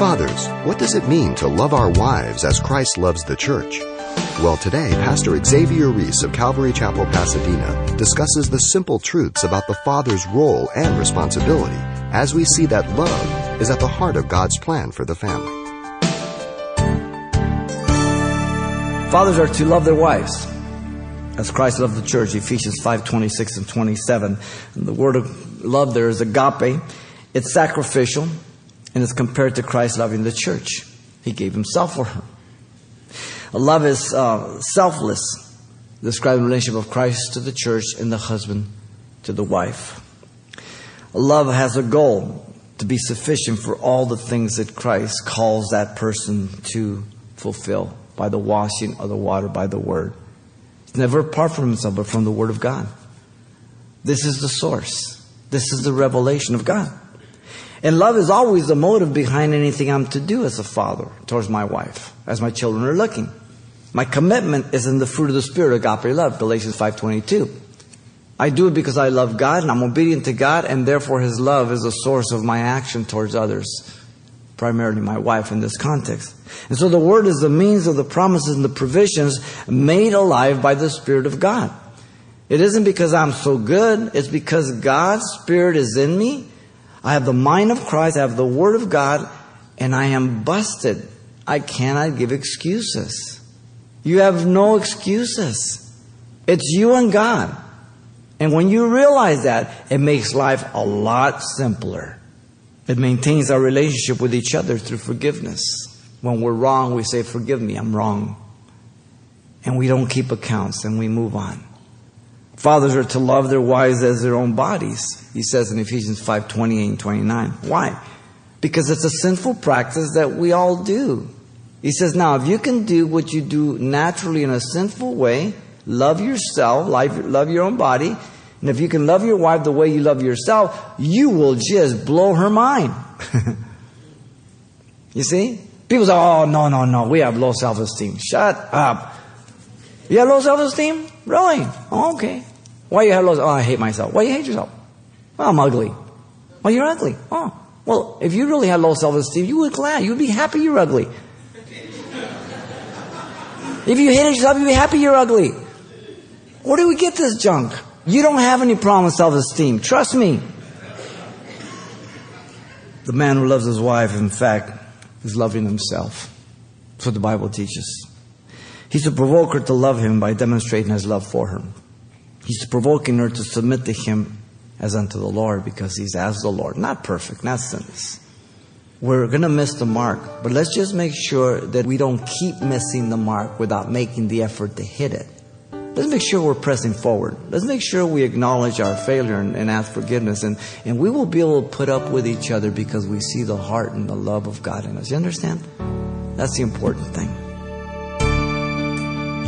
Fathers, what does it mean to love our wives as Christ loves the church? Well, today, Pastor Xavier Reese of Calvary Chapel, Pasadena discusses the simple truths about the father's role and responsibility as we see that love is at the heart of God's plan for the family. Fathers are to love their wives as Christ loved the church, Ephesians 5 26 and 27. And the word of love there is agape. It's sacrificial and it's compared to Christ loving the church. He gave himself for her. Love is uh, selfless, describing the relationship of Christ to the church and the husband to the wife. Love has a goal to be sufficient for all the things that Christ calls that person to fulfill by the washing of the water by the word. It's never apart from himself, but from the word of God. This is the source. This is the revelation of God. And love is always the motive behind anything I'm to do as a father towards my wife, as my children are looking. My commitment is in the fruit of the Spirit, agape love, Galatians 5.22. I do it because I love God and I'm obedient to God and therefore His love is the source of my action towards others, primarily my wife in this context. And so the Word is the means of the promises and the provisions made alive by the Spirit of God. It isn't because I'm so good, it's because God's Spirit is in me I have the mind of Christ, I have the Word of God, and I am busted. I cannot give excuses. You have no excuses. It's you and God. And when you realize that, it makes life a lot simpler. It maintains our relationship with each other through forgiveness. When we're wrong, we say, Forgive me, I'm wrong. And we don't keep accounts and we move on. Fathers are to love their wives as their own bodies. He says in Ephesians 5 28 and 29. Why? Because it's a sinful practice that we all do. He says, now, if you can do what you do naturally in a sinful way, love yourself, love your own body, and if you can love your wife the way you love yourself, you will just blow her mind. you see? People say, oh, no, no, no, we have low self esteem. Shut up. You have low self esteem? Really? Okay. Why you have low? Oh, I hate myself. Why you hate yourself? Well, I'm ugly. Well, you're ugly. Oh, well, if you really had low self-esteem, you would glad. You would be happy you're ugly. if you hated yourself, you'd be happy you're ugly. Where do we get this junk? You don't have any problem with self-esteem. Trust me. The man who loves his wife, in fact, is loving himself. That's what the Bible teaches. He's to provoke her to love him by demonstrating his love for her. He's provoking her to submit to him as unto the Lord because he's as the Lord. Not perfect, not sinless. We're going to miss the mark, but let's just make sure that we don't keep missing the mark without making the effort to hit it. Let's make sure we're pressing forward. Let's make sure we acknowledge our failure and, and ask forgiveness. And, and we will be able to put up with each other because we see the heart and the love of God in us. You understand? That's the important thing.